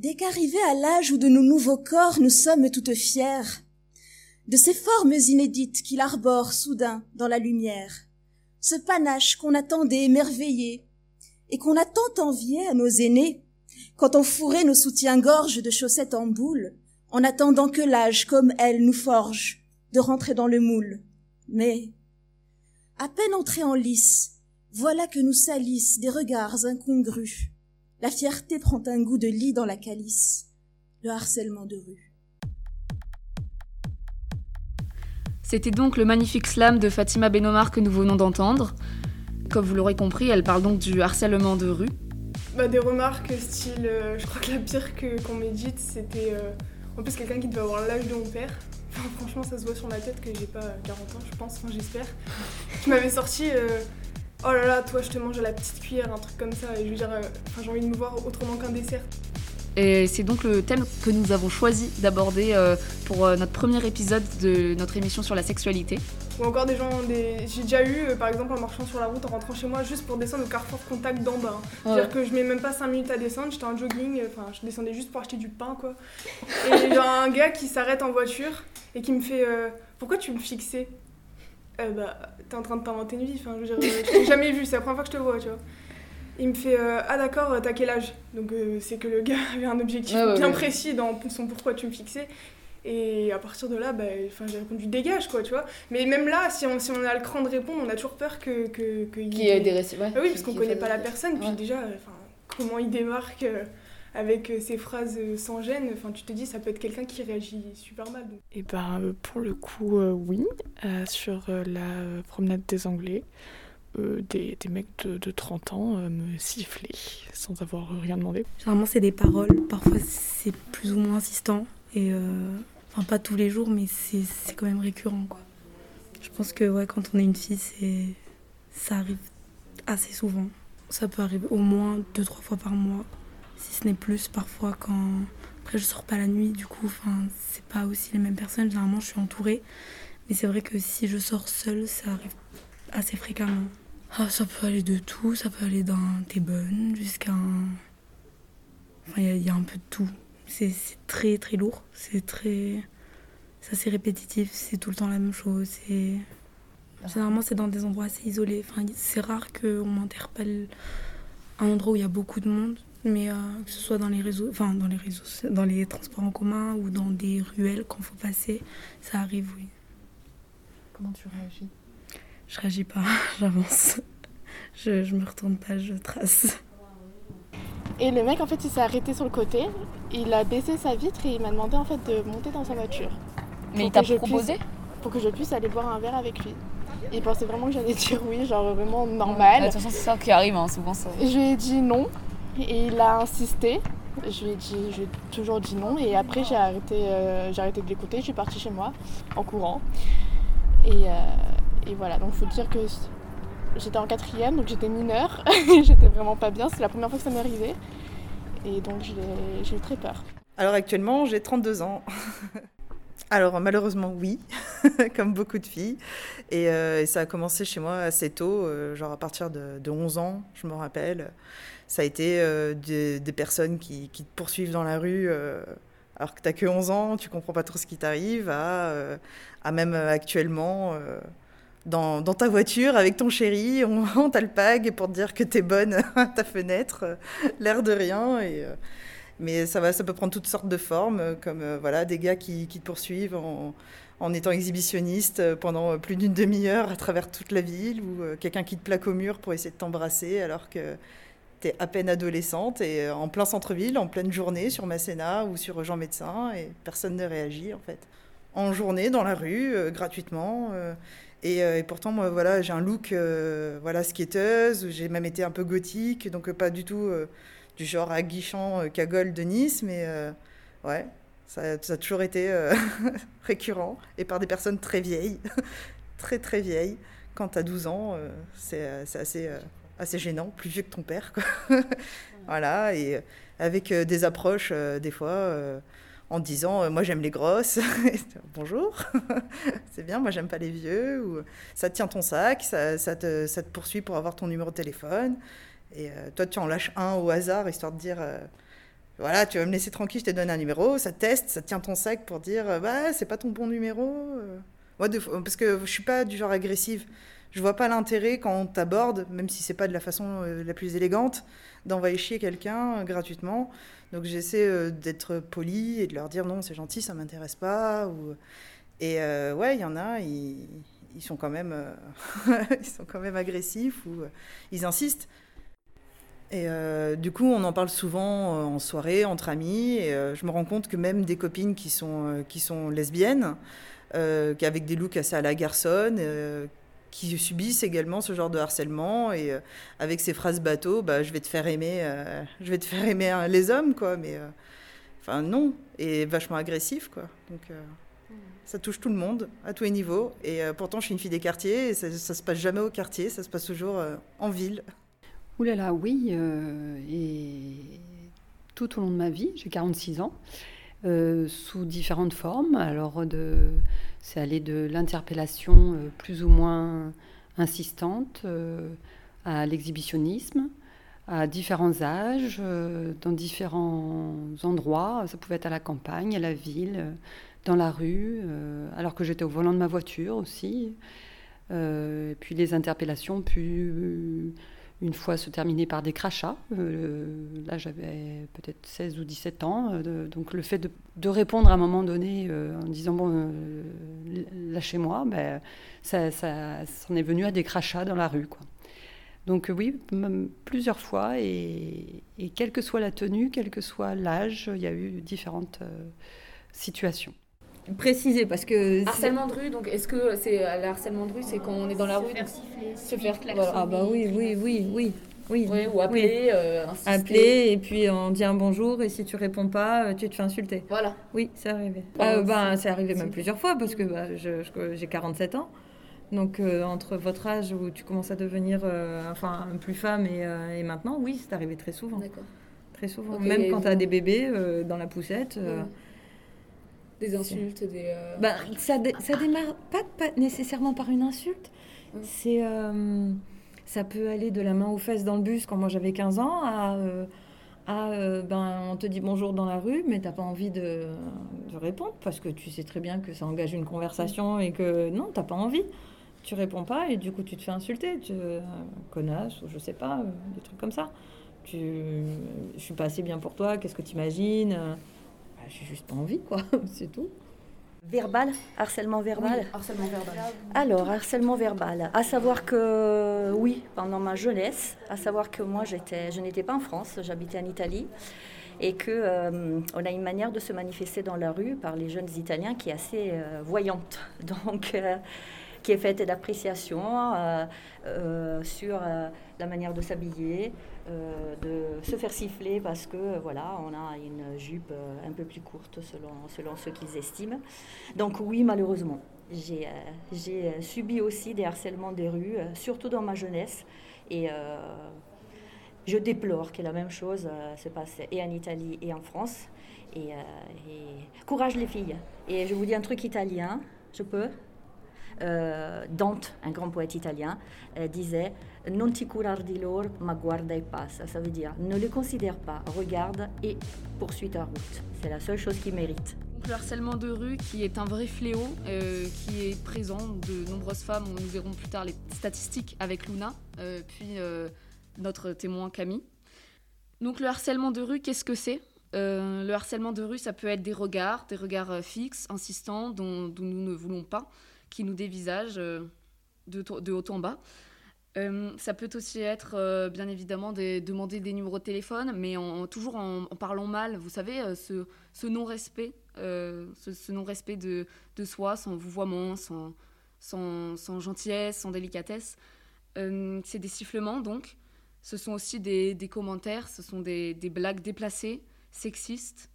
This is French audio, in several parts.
Dès qu'arrivés à l'âge où de nos nouveaux corps nous sommes toutes fières, de ces formes inédites qu'il arbore soudain dans la lumière, ce panache qu'on attendait émerveillé et qu'on a tant envié à nos aînés, quand on fourrait nos soutiens-gorge de chaussettes en boule, en attendant que l'âge comme elle nous forge de rentrer dans le moule. Mais, à peine entrés en lice, voilà que nous salissent des regards incongrus. La fierté prend un goût de lit dans la calice, le harcèlement de rue. C'était donc le magnifique slam de Fatima Benomar que nous venons d'entendre. Comme vous l'aurez compris, elle parle donc du harcèlement de rue. Bah, des remarques style, euh, je crois que la pire que, qu'on médite, c'était euh, en plus quelqu'un qui devait avoir l'âge de mon père. franchement, ça se voit sur ma tête que j'ai pas 40 ans, je pense, enfin, j'espère. Qui m'avait sorti euh, Oh là là, toi, je te mange à la petite cuillère, un truc comme ça. Et je veux dire, j'ai envie de me voir autrement qu'un dessert. Et c'est donc le thème que nous avons choisi d'aborder euh, pour euh, notre premier épisode de notre émission sur la sexualité. Ou encore des gens, des... j'ai déjà eu euh, par exemple en marchant sur la route, en rentrant chez moi, juste pour descendre au carrefour contact d'en bas. C'est-à-dire que je mets même pas 5 minutes à descendre, j'étais en jogging, enfin je descendais juste pour acheter du pain quoi. Et il y a un gars qui s'arrête en voiture et qui me fait Pourquoi tu me fixais? Bah, t'es en train de t'inventer une vie, enfin je veux dire, je t'ai jamais vu, c'est la première fois que je te vois, tu vois. Il me fait euh, Ah d'accord, t'as quel âge? Donc euh, c'est que le gars avait un objectif bien précis dans son pourquoi tu me fixais. Et à partir de là, bah, j'ai répondu dégage, quoi, tu vois. Mais même là, si on, si on a le cran de répondre, on a toujours peur que. que, Qu'il y ait des récits. Ah oui, parce qu'on connaît pas la personne. Puis déjà, comment il démarque euh, avec ses phrases sans gêne, enfin, tu te dis, ça peut être quelqu'un qui réagit super mal. Et ben, pour le coup, oui. sur la promenade des Anglais. Euh, des, des, mecs de, de 30 ans euh, me siffler sans avoir rien demandé. Généralement, c'est des paroles. Parfois, c'est plus ou moins insistant. Et euh, enfin, pas tous les jours, mais c'est quand même récurrent. Quoi. Je pense que ouais, quand on est une fille, c'est ça arrive assez souvent. Ça peut arriver au moins deux, trois fois par mois, si ce n'est plus. Parfois, quand. Après, je sors pas la nuit, du coup, enfin, c'est pas aussi les mêmes personnes. Généralement, je suis entourée. Mais c'est vrai que si je sors seule, ça arrive assez fréquemment. Ah, ça peut aller de tout, ça peut aller d'un t'es bonne jusqu'à un. Enfin, il y, a un peu de tout. C'est très très lourd, c'est très. C'est assez répétitif, c'est tout le temps la même chose. Généralement, c'est dans des endroits assez isolés. Enfin, c'est rare qu'on m'interpelle un endroit où il y a beaucoup de monde, mais euh, que ce soit dans les réseaux, enfin dans les réseaux, dans les transports en commun ou dans des ruelles quand faut passer, ça arrive, oui. Comment tu réagis? Je réagis pas, j'avance. Je, je me retourne pas, je trace. Et le mec, en fait, il s'est arrêté sur le côté, il a baissé sa vitre et il m'a demandé en fait de monter dans sa voiture. Mais il t'a proposé? Pour que je puisse aller boire un verre avec lui. Il pensait vraiment que j'allais dire oui, genre vraiment normal. de toute façon, c'est ça qui arrive, hein, souvent ça. Je lui ai dit non et il a insisté. Je lui ai, toujours dit non et après j'ai arrêté, euh, arrêté de l'écouter, je suis partie chez moi en courant. Et, euh, voilà, donc faut dire que j'étais en quatrième, donc j'étais mineure, j'étais vraiment pas bien, c'est la première fois que ça m'est arrivé. Et donc j'ai eu très peur. Alors actuellement, j'ai 32 ans. Alors malheureusement oui, comme beaucoup de filles. Euh, et, ça a commencé chez moi assez tôt, genre à partir de, 11 ans, je me rappelle. Ça a été euh, des, personnes qui, te poursuivent dans la rue alors que tu n'as que 11 ans, tu comprends pas trop ce qui t'arrive, à, à, même actuellement dans, ta voiture avec ton chéri, on, on t'alpague pour te dire que t'es bonne à ta fenêtre, euh, l'air de rien. Euh, mais ça, peut prendre toutes sortes de formes, euh, comme voilà, des gars qui, te poursuivent en, en, étant exhibitionniste pendant plus d'une demi-heure à travers toute la ville, ou quelqu'un qui te plaque au mur pour essayer de t'embrasser alors que t'es à peine adolescente et en plein centre-ville, en pleine journée sur Masséna ou sur Jean Médecin, et personne ne réagit en fait. En journée, dans la rue, gratuitement. Euh, et, pourtant, moi, voilà, j'ai un look euh, voilà, skateuse, j'ai même été un peu gothique, donc euh, pas du tout du genre aguichant cagole de Nice, mais ouais, ça, a toujours été récurrent, et par des personnes très vieilles, très très vieilles. Quand tu as 12 ans, c'est assez, assez gênant, plus vieux que ton père. Quoi. voilà, et avec des approches, des fois en disant euh, moi j'aime les grosses bonjour c'est bien moi j'aime pas les vieux ou ça tient ton sac ça, te, ça, te, poursuit pour avoir ton numéro de téléphone et euh, toi tu en lâches un au hasard histoire de dire euh, voilà, tu vas me laisser tranquille, je te donne un numéro, ça teste, ça tient ton sac pour dire, bah, c'est pas ton bon numéro. Moi, parce que je suis pas du genre agressive. Je vois pas l'intérêt quand on t'aborde, même si c'est pas de la façon la plus élégante, d'envoyer chier quelqu'un gratuitement. Donc j'essaie d'être poli et de leur dire non, c'est gentil, ça m'intéresse pas. Et ouais, il y en a, ils, sont quand même, euh, ils sont quand même agressifs ou euh, ils insistent. Et euh, du coup, on en parle souvent en soirée, entre amis. Et je me rends compte que même des copines qui sont, qui sont lesbiennes, avec des looks assez à la garçonne, qui subissent également ce genre de harcèlement. Et avec ces phrases bateau, bah, je vais te faire aimer, je vais te faire aimer les hommes, quoi. Mais enfin, non. Et vachement agressif, quoi. Donc. Ça touche tout le monde, à tous les niveaux. Et euh, pourtant, je suis une fille des quartiers. Et ça, ne se passe jamais au quartier, ça se passe toujours euh, en ville. Ouh là là, oui. Euh, et tout au long de ma vie, j'ai 46 ans, sous différentes formes. Alors, c'est allé de l'interpellation plus ou moins insistante à l'exhibitionnisme à différents âges, dans différents endroits. Ça pouvait être à la campagne, à la ville, dans la rue, euh, alors que j'étais au volant de ma voiture aussi. Euh, puis les interpellations euh, une fois se terminer par des crachats. là, j'avais peut-être 16 ou 17 ans. donc, le fait de, répondre à un moment donné en disant Bon, lâchez-moi, ben, ça, ça, en est venu à des crachats dans la rue. Donc, oui, plusieurs fois. Et, quelle que soit la tenue, quel que soit l'âge, il y a eu différentes situations préciser parce que harcèlement de rue donc est-ce que c'est le harcèlement de rue c'est quand on est dans la rue se faire ah bah oui oui oui oui oui, ou appeler, euh, appeler et puis on dit un bonjour et si tu réponds pas, euh, tu te fais insulter. Voilà. Oui, c'est arrivé. Euh, ben, c'est arrivé même plusieurs fois parce que bah, j'ai 47 ans. Donc entre votre âge où tu commences à devenir enfin plus femme et, et maintenant, oui, c'est arrivé très souvent. D'accord. Très souvent. même quand tu as des bébés dans la poussette. Des insultes, des. Euh, bah, ça, ça démarre pas, pas, nécessairement par une insulte. C'est. Euh, ça peut aller de la main aux fesses dans le bus quand moi j'avais 15 ans à. Euh, à ben, on te dit bonjour dans la rue, mais t'as pas envie de, de, répondre parce que tu sais très bien que ça engage une conversation et que non, t'as pas envie. Tu réponds pas et du coup tu te fais insulter, tu connasse ou je sais pas, des trucs comme ça. Tu, je suis pas assez bien pour toi, qu'est-ce que tu imagines j'ai juste pas envie, quoi, c'est tout. Verbal, harcèlement verbal. harcèlement verbal. Alors, harcèlement verbal. À savoir que, oui, pendant ma jeunesse, à savoir que moi, j'étais, je n'étais pas en France, j'habitais en Italie, et que euh, on a une manière de se manifester dans la rue par les jeunes Italiens qui est assez euh, voyante. Donc, euh, qui est faite d'appréciation sur la manière de s'habiller, de se faire siffler parce que voilà, on a une jupe euh, un peu plus courte selon, selon qu'ils estiment. Donc oui, malheureusement, j'ai euh, subi aussi des harcèlements des rues, surtout dans ma jeunesse. Et je déplore que la même chose se passe et en Italie et en France. Et, et, courage les filles. Et je vous dis un truc italien, je peux? Dante, un grand poète italien, disait non ti curar di loro, ma guarda e passa. Ça veut dire ne les considère pas, regarde et poursuis ta route. C'est la seule chose qui mérite. le harcèlement de rue qui est un vrai fléau, euh, qui est présent de nombreuses femmes, nous verrons plus tard les statistiques avec Luna, euh, puis euh, notre témoin Camille. Donc le harcèlement de rue, qu'est-ce que c'est? Le harcèlement de rue, ça peut être des regards, des regards fixes, insistants, dont, nous ne voulons pas, qui nous dévisagent de, de haut en bas. Euh, ça peut aussi être, euh, bien évidemment, de demander des numéros de téléphone, mais toujours en, parlant mal. Vous savez, euh, ce, non-respect, ce, non-respect de, soi, sans vouvoiement, sans, sans, gentillesse, sans délicatesse. c'est des sifflements, donc. Ce sont aussi des, commentaires, ce sont des, blagues déplacées, sexistes.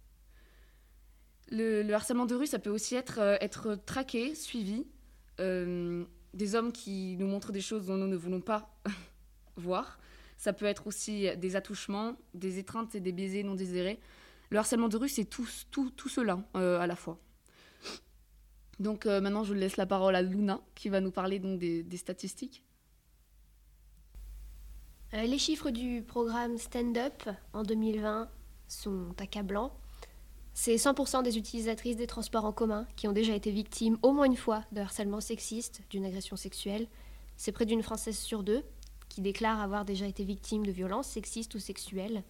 Le, harcèlement de rue, ça peut aussi être, être traqué, suivi des hommes qui nous montrent des choses dont nous ne voulons pas voir. Ça peut être aussi des attouchements, des étreintes et des baisers non désirés. Le harcèlement de rue, c'est tout, tout, tout cela euh, à la fois. Donc euh, maintenant, je laisse la parole à Luna, qui va nous parler donc des, statistiques. Euh, les chiffres du programme Stand Up en 2020 sont accablants. C'est 100% des utilisatrices des transports en commun qui ont déjà été victimes au moins une fois de harcèlement sexiste, d'une agression sexuelle. C'est près d'une Française sur deux qui déclare avoir déjà été victime de violences sexistes ou sexuelles.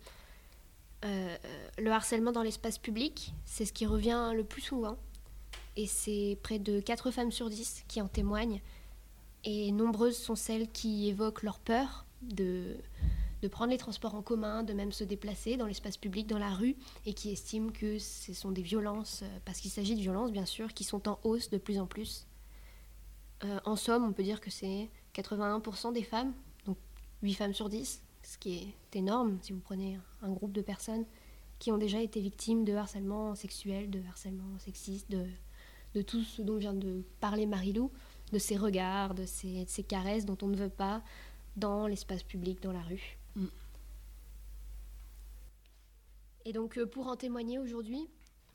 Euh, le harcèlement dans l'espace public, c'est ce qui revient le plus souvent. Et c'est près de 4 femmes sur 10 qui en témoignent. Et nombreuses sont celles qui évoquent leur peur de, de prendre les transports en commun, de même se déplacer dans l'espace public, dans la rue, et qui estiment que ce sont des violences, euh, parce qu'il s'agit de violences bien sûr, qui sont en hausse de plus en plus. Euh, en somme, on peut dire que c'est 81% des femmes, donc 8 femmes sur 10, ce qui est énorme si vous prenez un groupe de personnes qui ont déjà été victimes de harcèlement sexuel, de harcèlement sexiste, de, de tout ce dont vient de parler Marilou, de ces regards, de ces, de ces caresses dont on ne veut pas dans l'espace public, dans la rue. Mm. Et donc euh, pour en témoigner aujourd'hui,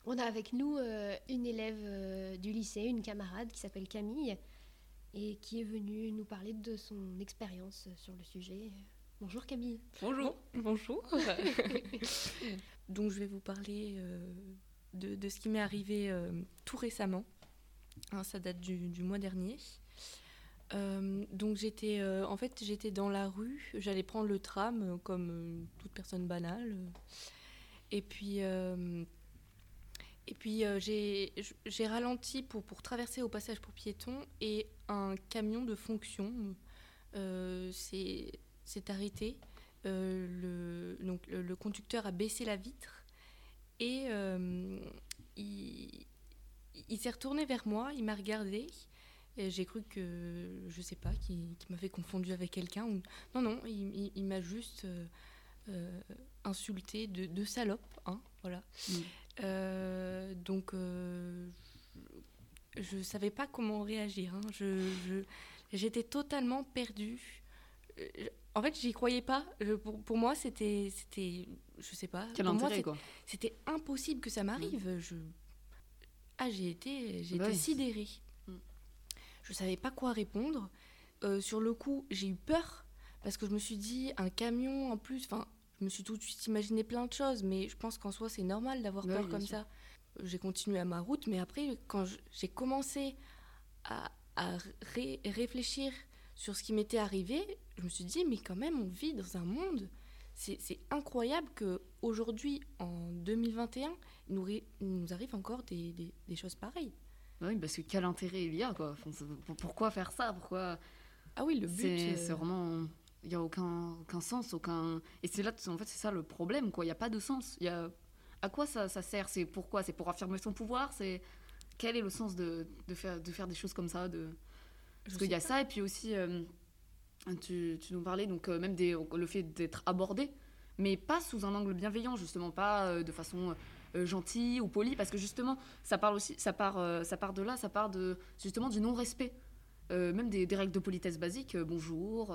on a avec nous euh, une élève euh, du lycée, une camarade qui s'appelle Camille et qui est venue nous parler de son expérience sur le sujet. Bonjour Camille. Bonjour. Bonjour. Donc je vais vous parler de, de, ce qui m'est arrivé tout récemment. Hein, ça date du, du mois dernier. Euh, donc j'étais euh, en fait j'étais dans la rue, j'allais prendre le tram euh, comme toute personne banale. Et puis et puis j'ai ralenti pour, traverser au passage pour piétons et un camion de fonction s'est arrêté. le, donc le, conducteur a baissé la vitre et il, s'est retourné vers moi, il m'a regardé j'ai cru que, je sais pas, qu'il m'avait confondu avec quelqu'un. Non, non, il, m'a juste euh, euh, insulté de, de, salope. Hein, voilà. Mm. Euh, donc, je ne savais pas comment réagir. Hein. Je, j'étais totalement perdue. En fait, j'y croyais pas. pour, pour, moi, c'était, c'était, je sais pas. Quel pour intérêt, moi, c'était impossible que ça m'arrive. Mm. Je, ah, j'ai été, j'ai été sidérée. Je savais pas quoi répondre. Euh, sur le coup, j'ai eu peur parce que je me suis dit un camion en plus. Enfin, je me suis tout de suite imaginé plein de choses, mais je pense qu'en soi c'est normal d'avoir peur comme ça. J'ai continué à ma route, mais après quand j'ai commencé à, réfléchir sur ce qui m'était arrivé, je me suis dit mais quand même on vit dans un monde. C'est incroyable que aujourd'hui, en 2021, il nous, nous arrive encore des, des choses pareilles. Bah oui, parce que quel intérêt il y a, quoi. pourquoi faire ça? Pourquoi Ah oui, le but. C'est euh, vraiment. Il n'y a aucun, aucun sens, aucun. Et c'est là, en fait, c'est ça le problème, quoi. Il n'y a pas de sens. Y a... À quoi ça, ça sert? C'est pourquoi? C'est pour affirmer son pouvoir? C'est quel est le sens de, de, faire, de faire des choses comme ça de... Parce qu'il y a ça, et puis aussi, euh, tu, tu, nous parlais donc euh, même des, le fait d'être abordé, mais pas sous un angle bienveillant, justement, pas de façon euh, gentil ou poli, parce que justement, ça parle aussi, ça part, euh, ça part de là, ça part de justement du non-respect, euh, même des, règles de politesse basiques, bonjour.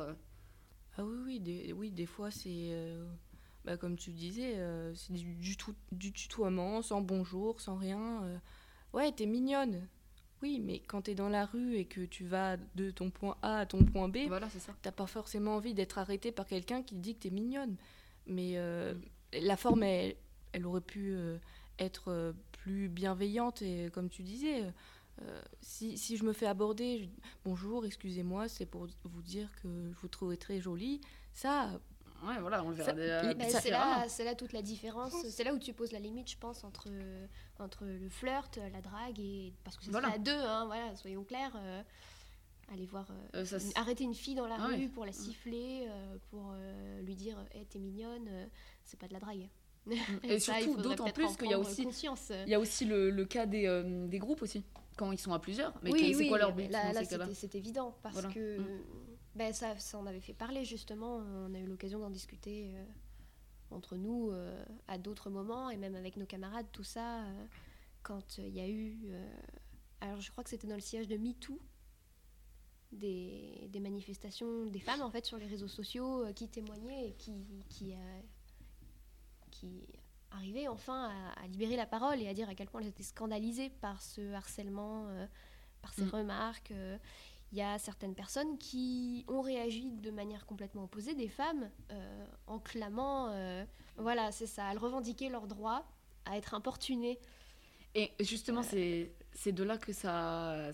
Ah oui, oui, des, oui, des fois c'est, bah, comme tu disais, c'est du, du, du, tutoiement, sans bonjour, sans rien. ouais, t'es mignonne. Oui, mais quand t'es dans la rue et que tu vas de ton point A à ton point B, voilà, t'as pas forcément envie d'être arrêté par quelqu'un qui dit que t'es mignonne. Mais la forme, est elle aurait pu euh, être euh, plus bienveillante et comme tu disais, euh, si, si, je me fais aborder, bonjour, excusez-moi, c'est pour vous dire que je vous trouvais très jolie, ça... Ouais, voilà, on le verra. c'est là, là, toute la différence. C'est là où tu poses la limite, je pense, entre, entre le flirt, la drague et parce que c'est voilà. à deux, hein, voilà, soyons clairs. aller voir, arrêter une fille dans la ah rue pour la siffler, pour lui dire, hey, t'es mignonne, c'est pas de la drague. Et, surtout, d'autant plus qu'il y a aussi, il y a aussi le, le cas des, euh, des, groupes aussi, quand ils sont à plusieurs. Mais oui, c'est quoi leur but Là, là c'est évident, parce que mm. ben, ça, ça en avait fait parler justement. On a eu l'occasion d'en discuter euh, entre nous euh, à d'autres moments, et même avec nos camarades, tout ça, quand il y a eu. alors, je crois que c'était dans le siège de MeToo. Des, des, manifestations des femmes en fait sur les réseaux sociaux qui témoignaient et qui, qui, qui arrivaient enfin à, libérer la parole et à dire à quel point elles étaient scandalisées par ce harcèlement, euh, par ces mm. remarques. Euh. il y a certaines personnes qui ont réagi de manière complètement opposée, des femmes, euh, en clamant, voilà, c'est ça, elles revendiquaient leur droit à être importunées. Et justement, c'est c'est de là que ça,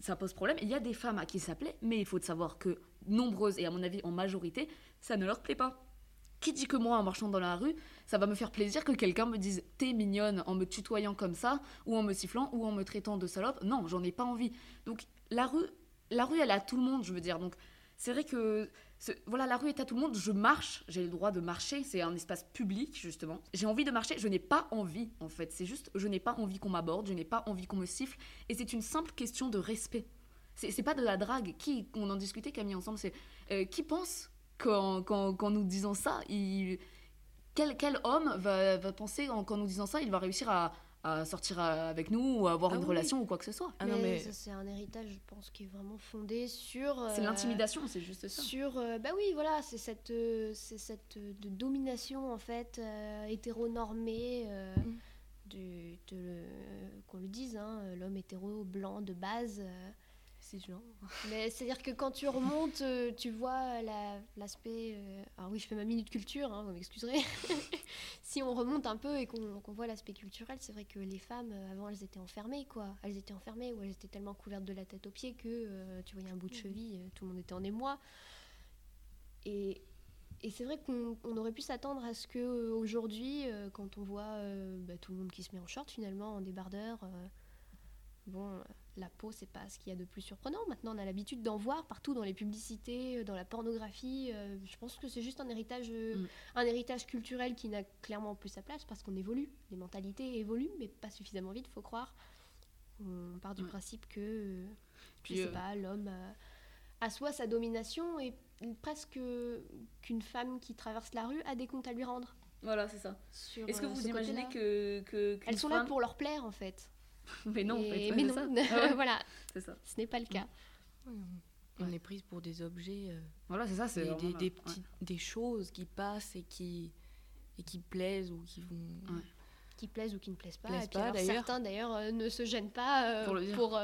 ça pose problème. Il y a des femmes à qui ça plaît, mais il faut savoir que nombreuses, et à mon avis en majorité, ça ne leur plaît pas. Qui dit que moi, en marchant dans la rue, ça va me faire plaisir que quelqu'un me dise t'es mignonne en me tutoyant comme ça, ou en me sifflant, ou en me traitant de salope Non, j'en ai pas envie. Donc la rue, la rue, elle est à tout le monde, je veux dire. Donc c'est vrai que voilà, la rue est à tout le monde. Je marche, j'ai le droit de marcher. C'est un espace public justement. J'ai envie de marcher. Je n'ai pas envie en fait. C'est juste, je n'ai pas envie qu'on m'aborde. Je n'ai pas envie qu'on me siffle. Et c'est une simple question de respect. C'est pas de la drague. Qui, on en discutait Camille ensemble. C'est euh, qui pense qu'en quand, nous disons ça, il, quel, quel homme va, va penser qu'en nous disant ça, il va réussir à à sortir avec nous ou à avoir ah une relation ou quoi que ce soit. Ah mais... c'est un héritage, je pense, qui est vraiment fondé sur. c'est euh, l'intimidation, c'est juste ça. Sur, euh, bah oui, voilà, c'est cette, euh, c'est cette de domination en fait hétéronormée. Mm. De, qu'on le dise, hein, l'homme hétéro blanc de base, c'est genre. Mais c'est-à-dire que quand tu remontes, euh, tu vois l'aspect. Euh, alors oui, je fais ma minute culture, hein, vous m'excuserez. si on remonte un peu et qu'on voit l'aspect culturel, c'est vrai que les femmes, euh, avant, elles étaient enfermées, quoi. Elles étaient enfermées ou elles étaient tellement couvertes de la tête aux pieds que tu voyais un bout de cheville, tout le monde était en émoi. Et, et c'est vrai qu'on aurait pu s'attendre à ce que aujourd'hui, quand on voit bah, tout le monde qui se met en short finalement, en débardeur, bon la peau, c'est pas ce qu'il y a de plus surprenant. Maintenant, on a l'habitude d'en voir partout dans les publicités, euh, dans la pornographie. Euh, je pense que c'est juste un héritage, euh, mm. un héritage culturel qui n'a clairement plus sa place parce qu'on évolue. Les mentalités évoluent, mais pas suffisamment vite, faut croire. On part du principe que, je sais pas, l'homme assoit sa domination et presque qu'une femme qui traverse la rue a des comptes à lui rendre. Voilà, c'est ça. Est-ce que vous imaginez que, que elles sont là pour leur plaire en fait mais non, mais non. voilà. C'est ça. Ce n'est pas le cas. On est prise pour des objets. Euh, voilà, c'est ça. C'est des, des, des, choses qui passent et qui, et qui plaisent ou qui vont. Qui plaisent ou qui ne plaisent pas. et puis certains d'ailleurs euh, ne se gênent pas euh, pour,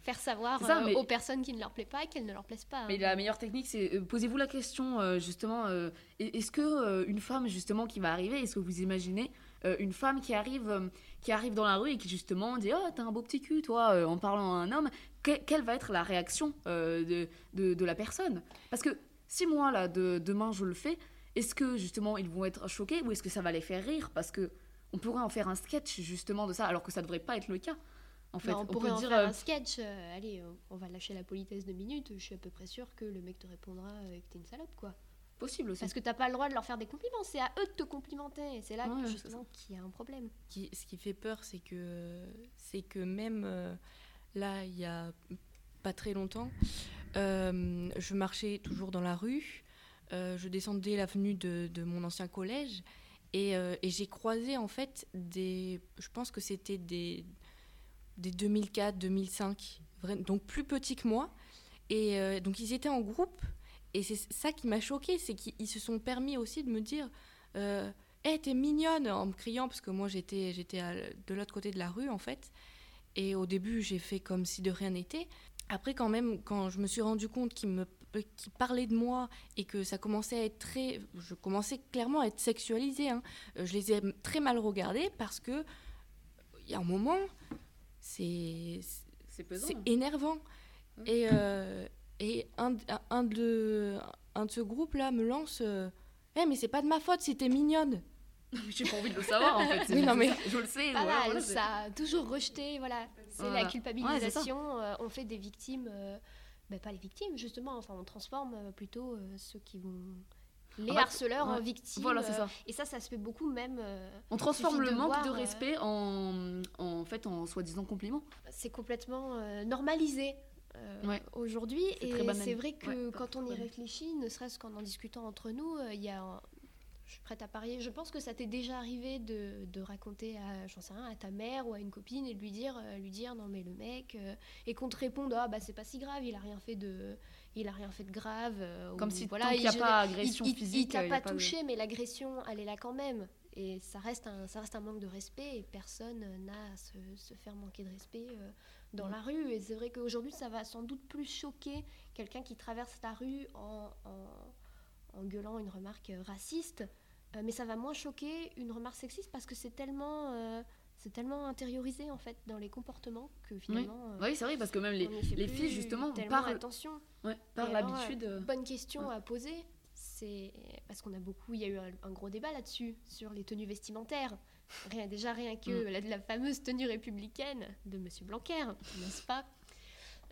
faire savoir aux personnes qui ne leur plaît pas et qu'elles ne leur plaisent pas. Mais la meilleure technique, c'est posez-vous la question justement est-ce que une femme justement qui va arriver, est-ce que vous imaginez une femme qui arrive qui arrive dans la rue et qui justement dit Oh, t'as un beau petit cul, toi, euh, en parlant à un homme, quelle va être la réaction euh, de, de, la personne? Parce que si moi, là, de, demain, je le fais, est-ce que justement ils vont être choqués ou est-ce que ça va les faire rire? Parce que on pourrait en faire un sketch justement de ça, alors que ça devrait pas être le cas. En fait, on, pourrait en dire, faire euh, un sketch. allez, on va lâcher la politesse de minutes. Je suis à peu près sûre que le mec te répondra que t'es une salope, quoi possible aussi. Parce que t'as pas le droit de leur faire des compliments, c'est à eux de te complimenter. C'est là justement qu'il y a un problème. Qui, ce qui fait peur, c'est que, c'est que même euh, là, il y a pas très longtemps, euh, je marchais toujours dans la rue, euh, je descendais l'avenue de, de, mon ancien collège et, et j'ai croisé en fait des. Je pense que c'était des, des 2004-2005, donc plus petits que moi. Et donc ils étaient en groupe et c'est ça qui m'a choquée, c'est qu'ils se sont permis aussi de me dire euh, hey, t'es mignonne en me criant, parce que moi j'étais, j'étais de l'autre côté de la rue en fait. Et au début, j'ai fait comme si de rien n'était. Après, quand même, quand je me suis rendu compte qu'ils me qui parlaient de moi et que ça commençait à être très. Je commençais clairement à être sexualisée. Hein. Euh, je les ai très mal regardés parce que il y a un moment, c'est. C'est énervant. Mmh. Et, euh, et un, un, de, un de ce groupe-là me lance euh, Eh, mais c'est pas de ma faute si t'es mignonne J'ai pas envie de le savoir en fait. Oui, non, mais... Je le sais. Pas mal, ça. Toujours rejeté, voilà. C'est la culpabilisation. Euh, on fait des victimes. Euh, ben, pas les victimes, justement. Enfin, on transforme plutôt ceux qui vont les harceleurs en victimes. Voilà, c'est ça. et ça, ça se fait beaucoup même. on transforme le manque de respect en, en fait en soi-disant compliment. C'est complètement normalisé. Euh, aujourd'hui. Et c'est vrai que quand on y réfléchit, ne serait-ce qu'en en discutant entre nous, euh, il y a je suis prête à parier. Je pense que ça t'est déjà arrivé de, de raconter à, j'en sais rien, à ta mère ou à une copine et de lui dire, euh, lui dire non mais le mec et qu'on te réponde ah bah c'est pas si grave, il a rien fait de, il a rien fait de grave. Comme si voilà, il n'y a pas agression il, physique, il t'a pas, touché, mais l'agression elle est là quand même. Et ça reste, un, ça reste un manque de respect et personne n'a à se, se, faire manquer de respect euh, dans la rue. Et c'est vrai qu'aujourd'hui, ça va sans doute plus choquer quelqu'un qui traverse la rue en, en, en gueulant une remarque raciste. Euh, mais ça va moins choquer une remarque sexiste parce que c'est tellement, euh, c'est tellement intériorisé en fait dans les comportements que finalement. Oui, oui c'est vrai parce que même les, les filles justement parlent attention. Ouais, par l'habitude. bonne question à poser c'est parce qu'on a beaucoup, il y a eu un, gros débat là-dessus sur les tenues vestimentaires. Rien, déjà rien que mm. la, la, fameuse tenue républicaine de Monsieur Blanquer, n'est-ce pas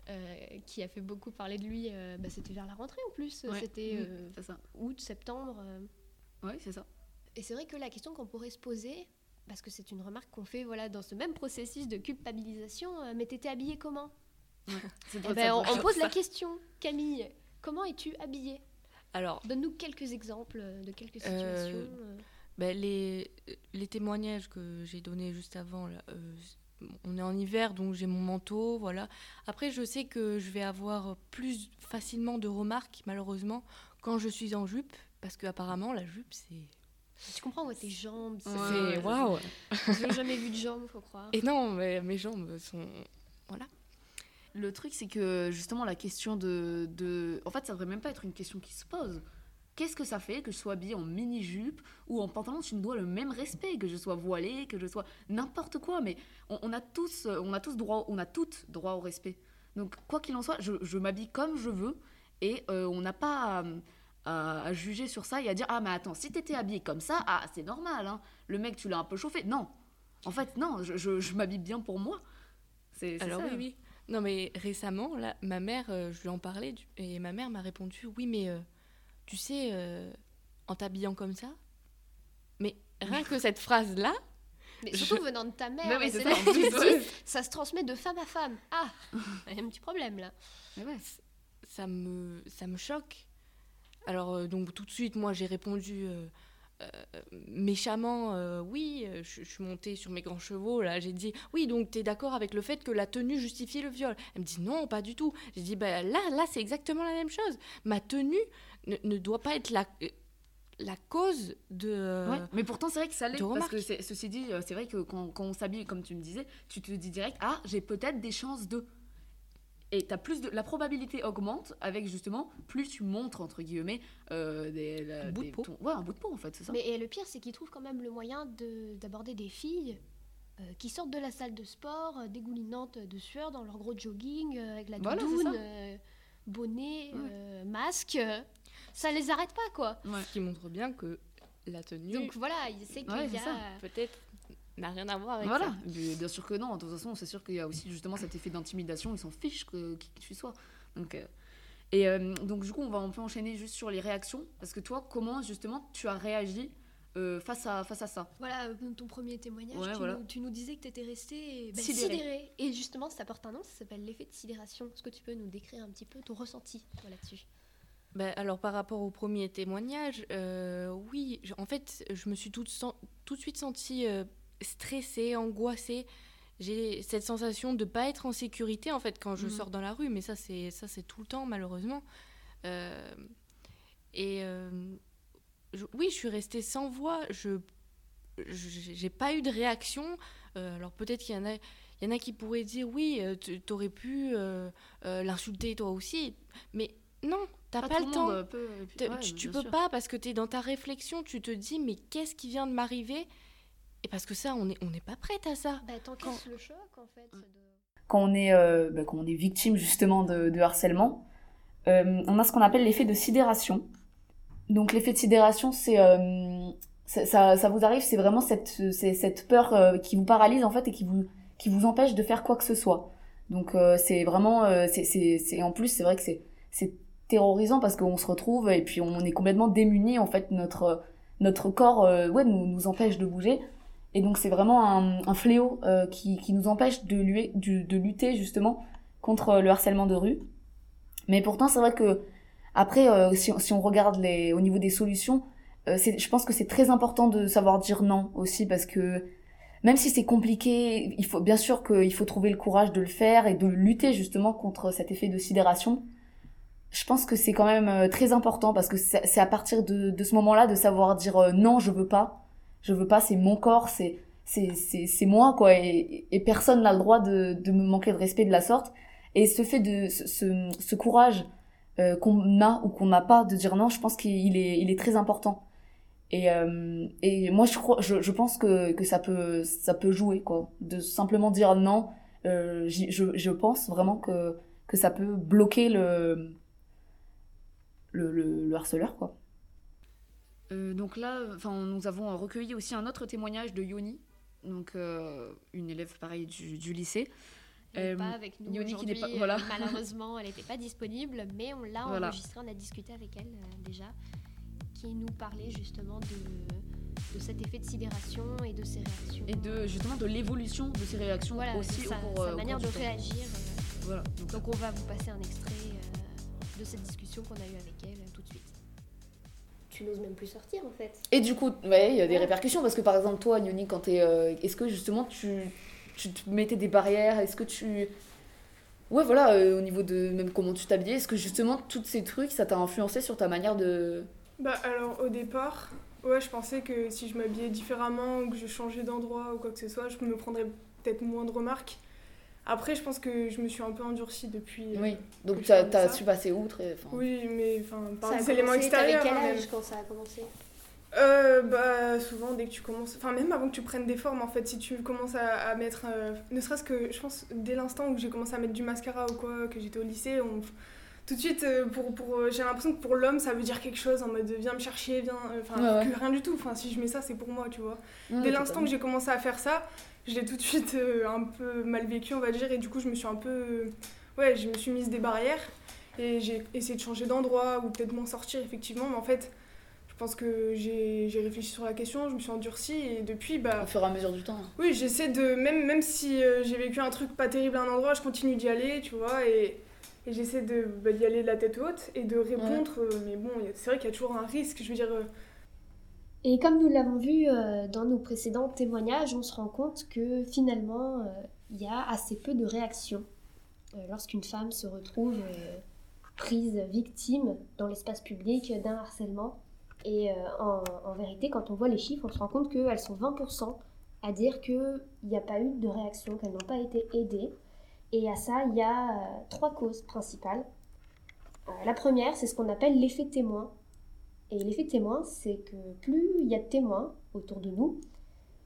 euh, qui a fait beaucoup parler de lui. Euh, bah, c'était vers la rentrée en plus. C'était mm, euh, août, septembre. Oui, c'est ça. Et c'est vrai que la question qu'on pourrait se poser, parce que c'est une remarque qu'on fait voilà, dans ce même processus de culpabilisation, mais t'étais habillée comment? Eh ben, on, on pose la question, Camille, comment es-tu habillée? Alors, donne-nous quelques exemples de quelques situations. Euh, euh. Ben, les, les, témoignages que j'ai donnés juste avant, là, on est en hiver, donc j'ai mon manteau, voilà. Après, je sais que je vais avoir plus facilement de remarques, malheureusement, quand je suis en jupe, parce qu'apparemment, la jupe, c'est tu comprends, ouais, tes jambes, c'est waouh. J'ai jamais vu de jambes, faut croire. Et non, mais mes jambes sont voilà. Le truc, c'est que justement, la question de, de. En fait, ça devrait même pas être une question qui se pose. Qu'est-ce que ça fait que je sois habillée en mini-jupe ou en pantalon Tu me dois le même respect, que je sois voilée, que je sois n'importe quoi. Mais on, a tous, on a tous droit, on a toutes droit au respect. Donc, quoi qu'il en soit, je, je m'habille comme je veux et euh, on n'a pas à, à, juger sur ça et à dire Ah, mais attends, si t'étais habillée comme ça, ah, c'est normal, hein. le mec, tu l'as un peu chauffé. Non, en fait, non, je, je, je m'habille bien pour moi. C'est Alors, ça. oui, oui. Non, mais récemment, là, ma mère, euh, je lui en parlais, et ma mère m'a répondu Oui, mais euh, tu sais, euh, en t'habillant comme ça. Mais rien que cette phrase-là. Mais surtout venant de ta mère, mais ça, ça, se transmet de femme à femme. Ah, il y a un petit problème là. Mais ouais, ça me, ça me choque. Alors, donc tout de suite, moi, j'ai répondu euh, méchamment, euh, oui, euh, je, suis montée sur mes grands chevaux, là, j'ai dit, oui, donc tu es d'accord avec le fait que la tenue justifie le viol? Elle me dit, non, pas du tout. J'ai dit, bah, là, là c'est exactement la même chose. Ma tenue ne, doit pas être la, la cause de... mais pourtant, c'est vrai que ça l'est, parce que ceci dit, c'est vrai que quand, quand on s'habille, comme tu me disais, tu te dis direct, ah, j'ai peut-être des chances de... Et as plus de, la probabilité augmente avec justement plus tu montres entre guillemets euh, des, un bout de peau. ouais, un bout de peau en fait, c'est ça. Mais et le pire, c'est qu'ils trouvent quand même le moyen d'aborder des filles euh, qui sortent de la salle de sport, euh, dégoulinantes de sueur dans leur gros jogging, avec la doudoune, bonnet, masque. Ça les arrête pas quoi. Ce qui montre bien que la tenue. Donc voilà, c'est qu'il y a peut-être n'a rien à voir avec voilà. ça. Bien sûr que non. De toute façon, c'est sûr qu'il y a aussi justement cet effet d'intimidation. Ils s'en fichent que, qui tu sois. Donc, euh, et euh, donc, du coup, on va un peu enchaîner juste sur les réactions. Parce que toi, comment justement tu as réagi euh, face, à, face à ça? Voilà, ton premier témoignage, tu, nous, tu, nous, disais que tu étais resté bah, sidéré. Et justement, ça porte un nom, ça s'appelle l'effet de sidération. Est-ce que tu peux nous décrire un petit peu ton ressenti là-dessus? Ben, alors par rapport au premier témoignage, oui, en fait, je me suis tout, tout de suite sentie stressée, angoissée. J'ai cette sensation de ne pas être en sécurité en fait quand je mhm. sors dans la rue, mais ça c'est ça c'est tout le temps malheureusement. Euh, et euh, oui, je suis restée sans voix. Je j'ai pas eu de réaction. Euh, alors peut-être qu'il y en a il y en a qui pourraient dire oui, tu aurais pu l'insulter toi aussi, mais non, t'as pas, pas le temps. tu, tu peux pas parce que tu es dans ta réflexion, tu te dis mais qu'est-ce qui vient de m'arriver? Et parce que ça, on n'est on est pas prête à ça. Bah, quand... le choc, en fait. Quand, on est, euh, bah, quand on est victime, justement, de, de harcèlement, euh, on a ce qu'on appelle l'effet de sidération. Donc, l'effet de sidération, c'est... Euh, ça, ça, vous arrive, c'est vraiment cette, cette peur qui vous paralyse, en fait, et qui vous, qui vous empêche de faire quoi que ce soit. Donc, c'est vraiment... c'est en plus, c'est vrai que c'est terrorisant parce qu'on se retrouve et puis on est complètement démuni, en fait, notre notre corps ouais, nous, nous empêche de bouger. Et donc c'est vraiment un, fléau euh, qui, qui, nous empêche de, lui, de, lutter justement contre le harcèlement de rue. Mais pourtant c'est vrai que après, euh, si, si, on regarde les, au niveau des solutions, euh, je pense que c'est très important de savoir dire non aussi parce que même si c'est compliqué, il faut bien sûr qu'il faut trouver le courage de le faire et de lutter justement contre cet effet de sidération. Je pense que c'est quand même très important parce que c'est à partir de, de ce moment-là de savoir dire non, je veux pas. Je veux pas, c'est mon corps, c'est c'est moi quoi et, personne n'a le droit de, de me manquer de respect de la sorte. Et ce fait de ce, ce, courage euh, qu'on a ou qu'on n'a pas de dire non je pense qu'il est il est très important. Et euh, et moi je crois je, je pense que que ça peut ça peut jouer quoi. De simplement dire non euh, je, je pense vraiment que que ça peut bloquer le le, le, harceleur quoi donc là, enfin, nous avons recueilli aussi un autre témoignage de Yoni, donc euh, une élève pareil du, lycée. Elle n'est pas avec nous aujourd'hui. Pas, voilà. malheureusement, elle n'était pas disponible, mais on l'a enregistrée, on a discuté avec elle euh, déjà, qui nous parlait justement de, de cet effet de sidération et de ses réactions. Et de justement de l'évolution de ses réactions voilà, aussi sa, au sa manière de réagir. voilà. Donc, donc, on va vous passer un extrait de cette discussion qu'on a eue avec elle tout de suite tu n'oses même plus sortir en fait. Et du coup, ouais, il y a des répercussions parce que par exemple, toi, Yoni, quand t'es. Euh, est-ce que justement tu, tu te mettais des barrières? Est-ce que tu. Ouais, voilà, euh, au niveau de même comment tu t'habillais, est-ce que justement, tous ces trucs, ça t'a influencé sur ta manière de. Bah, alors au départ, ouais, je pensais que si je m'habillais différemment ou que je changeais d'endroit ou quoi que ce soit, je me prendrais peut-être moins de remarques. Après, je pense que je me suis un peu endurcie depuis. Oui, euh, donc tu as, su passer outre. Oui, mais enfin, par des éléments extérieurs. quel hein, âge quand ça a commencé? Euh, bah souvent dès que tu commences enfin même avant que tu prennes des formes en fait si tu commences à, mettre euh, ne serait-ce que je pense dès l'instant où j'ai commencé à mettre du mascara ou quoi que j'étais au lycée on, tout de suite euh, pour, pour j'ai l'impression que pour l'homme ça veut dire quelque chose en mode viens me chercher viens enfin rien du tout enfin si je mets ça c'est pour moi tu vois dès l'instant que j'ai commencé à faire ça je l'ai tout de suite euh, un peu mal vécu, on va dire, et du coup, je me suis un peu. ouais, je me suis mise des barrières et j'ai essayé de changer d'endroit ou peut-être m'en sortir, effectivement, mais en fait. Je pense que j'ai réfléchi sur la question, je me suis endurcie et depuis bah au fur et à mesure du temps. Oui, j'essaie de même même si euh, j'ai vécu un truc pas terrible à un endroit, je continue d'y aller, tu vois et, et j'essaie bah, d'y aller de la tête haute et de répondre euh, mais bon, c'est vrai qu'il y a toujours un risque, je veux dire et comme nous l'avons vu euh, dans nos précédents témoignages, on se rend compte que finalement, euh, il y a assez peu de réactions euh, lorsqu'une femme se retrouve prise victime dans l'espace public d'un harcèlement. Et en, en, vérité, quand on voit les chiffres, on se rend compte qu'elles sont 20% à dire qu'il n'y a pas eu de réaction, qu'elles n'ont pas été aidées. Et à ça, il y a trois causes principales. la première, c'est ce qu'on appelle l'effet témoin. Et l'effet témoin, c'est que plus il y a de témoins autour de nous,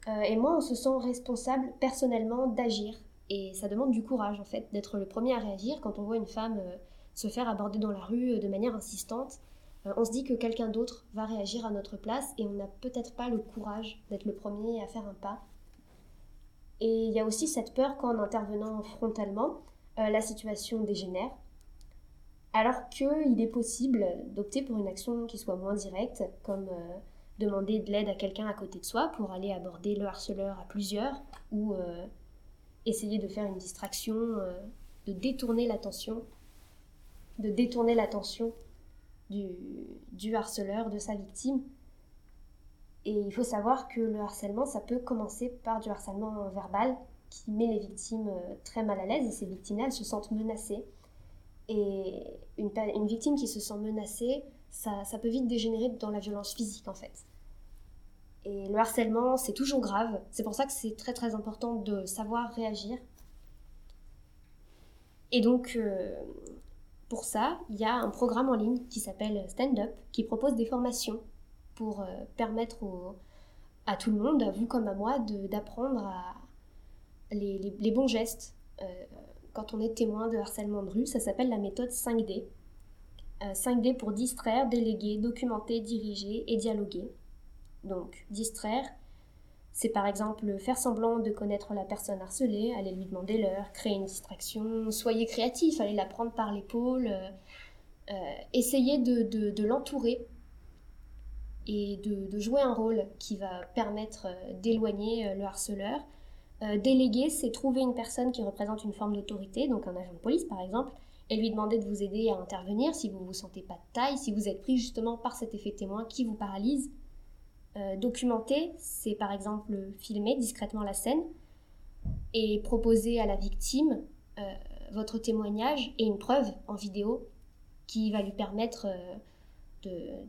euh, et moins on se sent responsable personnellement d'agir. Et ça demande du courage, en fait, d'être le premier à réagir quand on voit une femme euh, se faire aborder dans la rue euh, de manière insistante. on se dit que quelqu'un d'autre va réagir à notre place et on n'a peut-être pas le courage d'être le premier à faire un pas. Et il y a aussi cette peur qu'en intervenant frontalement, la situation dégénère alors qu'il est possible d'opter pour une action qui soit moins directe, comme euh, demander de l'aide à quelqu'un à côté de soi pour aller aborder le harceleur à plusieurs, ou euh, essayer de faire une distraction, euh, de détourner l'attention, de détourner l'attention du harceleur, de sa victime. Et il faut savoir que le harcèlement, ça peut commencer par du harcèlement verbal qui met les victimes très mal à l'aise et ces victimes-là, elles se sentent menacées. Et une, une, victime qui se sent menacée, ça, ça, peut vite dégénérer dans la violence physique en fait. Et le harcèlement, c'est toujours grave. C'est pour ça que c'est très très important de savoir réagir. Et donc, euh, pour ça, il y a un programme en ligne qui s'appelle Stand Up, qui propose des formations pour euh, permettre à tout le monde, à vous comme à moi, d'apprendre les, les, bons gestes. Euh, quand on est témoin de harcèlement de rue, ça s'appelle la méthode 5D. 5D euh, pour distraire, déléguer, documenter, diriger et dialoguer. Donc, distraire, c'est par exemple faire semblant de connaître la personne harcelée, aller lui demander l'heure, créer une distraction, soyez créatif, allez la prendre par l'épaule, euh, essayez de, l'entourer et de, jouer un rôle qui va permettre d'éloigner le harceleur euh, déléguer, c'est trouver une personne qui représente une forme d'autorité, donc un agent de police par exemple, et lui demander de vous aider à intervenir si vous ne vous sentez pas de taille, si vous êtes pris justement par cet effet témoin qui vous paralyse. Euh, documenter, c'est par exemple filmer discrètement la scène et proposer à la victime euh, votre témoignage et une preuve en vidéo qui va lui permettre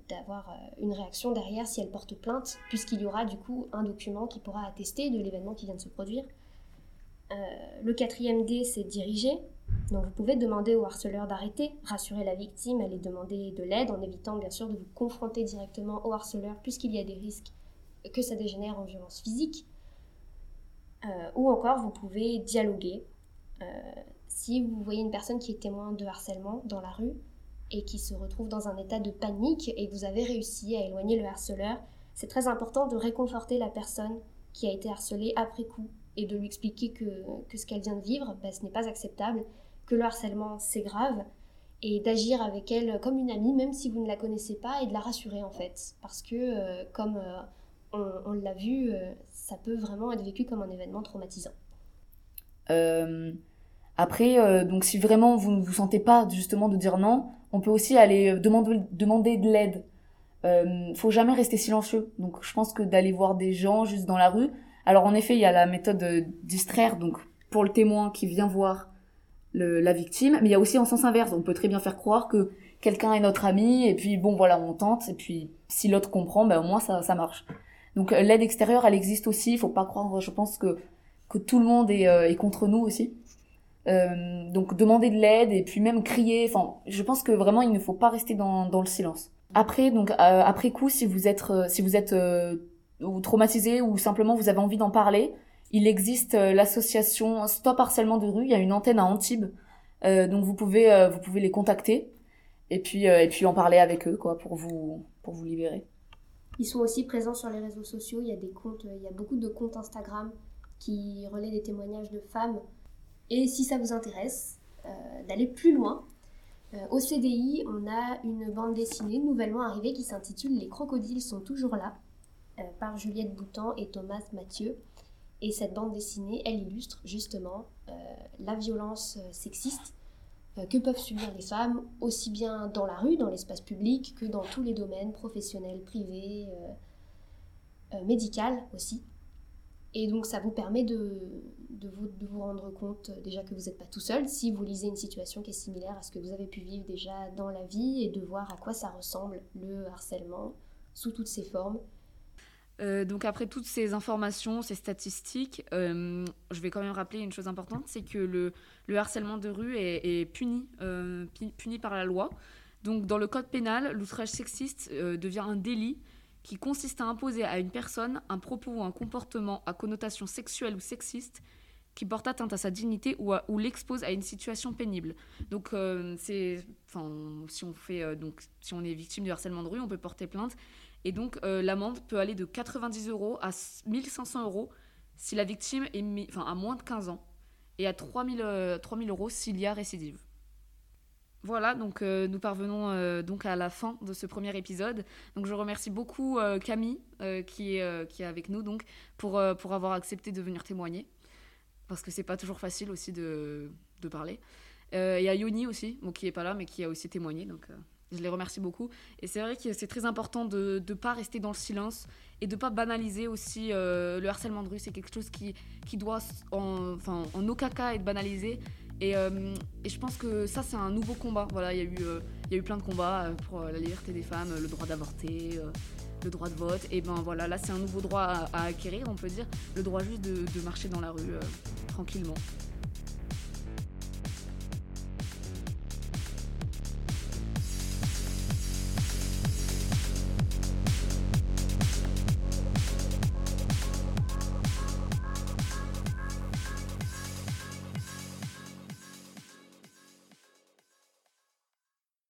d'avoir une réaction derrière si elle porte plainte, puisqu'il y aura du coup un document qui pourra attester de l'événement qui vient de se produire. le quatrième D, c'est diriger. Donc vous pouvez demander au harceleur d'arrêter, rassurer la victime, aller demander de l'aide en évitant bien sûr de vous confronter directement au harceleur puisqu'il y a des risques que ça dégénère en violence physique. Euh, ou encore vous pouvez dialoguer. Euh, si vous voyez une personne qui est témoin de harcèlement dans la rue et qui se retrouve dans un état de panique et vous avez réussi à éloigner le harceleur, c'est très important de réconforter la personne qui a été harcelée après coup et de lui expliquer que, que ce qu'elle vient de vivre, ben, ce n'est pas acceptable que le harcèlement c'est grave et d'agir avec elle comme une amie même si vous ne la connaissez pas et de la rassurer en fait parce que euh, comme euh, on, l'a vu euh, ça peut vraiment être vécu comme un événement traumatisant. Après donc si vraiment vous ne vous sentez pas justement de dire non on peut aussi aller demander, demander de l'aide euh, faut jamais rester silencieux donc je pense que d'aller voir des gens juste dans la rue alors en effet il y a la méthode distraire donc pour le témoin qui vient voir la victime, mais il y a aussi en sens inverse. On peut très bien faire croire que quelqu'un est notre ami, et puis bon voilà, on tente, et puis si l'autre comprend, ben au moins ça, ça marche. Donc euh, l'aide extérieure, elle existe aussi. Il faut pas croire, je pense que que tout le monde est, euh, est contre nous aussi. Euh, donc demander de l'aide et puis même crier. Enfin, je pense que vraiment il ne faut pas rester dans, le silence. Après, donc euh, après coup, si vous êtes si vous êtes traumatisé ou simplement vous avez envie d'en parler, il existe euh, l'association Stop Harcèlement de rue. Il y a une antenne à Antibes, euh, donc vous pouvez euh, vous pouvez les contacter et puis et puis en parler avec eux quoi pour vous pour vous libérer. Ils sont aussi présents sur les réseaux sociaux. Il y a des comptes, il y a beaucoup de comptes Instagram qui relaient des témoignages de femmes. Et si ça vous intéresse d'aller plus loin, au CDI, on a une bande dessinée nouvellement arrivée qui s'intitule Les crocodiles sont toujours là, par Juliette Boutan et Thomas Mathieu. Et cette bande dessinée, elle illustre justement euh, la violence euh, sexiste euh, que peuvent subir les femmes, aussi bien dans la rue, dans l'espace public, que dans tous les domaines professionnels, privés, médical aussi. Et donc ça vous permet de, de, vous, de vous rendre compte déjà que vous n'êtes pas tout seul si vous lisez une situation qui est similaire à ce que vous avez pu vivre déjà dans la vie et de voir à quoi ça ressemble le harcèlement sous toutes ses formes euh, donc après toutes ces informations, ces statistiques, euh, je vais quand même rappeler une chose importante, c'est que le, le, harcèlement de rue est, puni, euh, puni par la loi. Donc dans le code pénal, l'outrage sexiste devient un délit qui consiste à imposer à une personne un propos ou un comportement à connotation sexuelle ou sexiste qui porte atteinte à sa dignité ou, l'expose à une situation pénible. Donc, c'est, si on fait, donc, si on est victime de harcèlement de rue, on peut porter plainte. Et donc, euh, l'amende peut aller de 90 euros à 1500 euros si la victime est enfin, a moins de 15 ans et à 3000, 3000 euh, euros s'il y a récidive. Voilà, donc euh, nous parvenons donc à la fin de ce premier épisode. Donc je remercie beaucoup Camille qui, est, qui est avec nous donc pour, pour avoir accepté de venir témoigner parce que c'est pas toujours facile aussi de, de parler. Y a Yoni aussi, bon, qui est pas là mais qui a aussi témoigné donc je les remercie beaucoup. Et c'est vrai que c'est très important de ne pas rester dans le silence et de ne pas banaliser aussi euh, le harcèlement de rue. C'est quelque chose qui, qui doit en, en aucun cas être banalisé. Et, euh, et je pense que ça, c'est un nouveau combat. Voilà, il y, a eu, euh, y a eu plein de combats pour la liberté des femmes, le droit d'avorter, le droit de vote. Et ben voilà, là, c'est un nouveau droit à, acquérir, on peut dire. Le droit juste de marcher dans la rue tranquillement.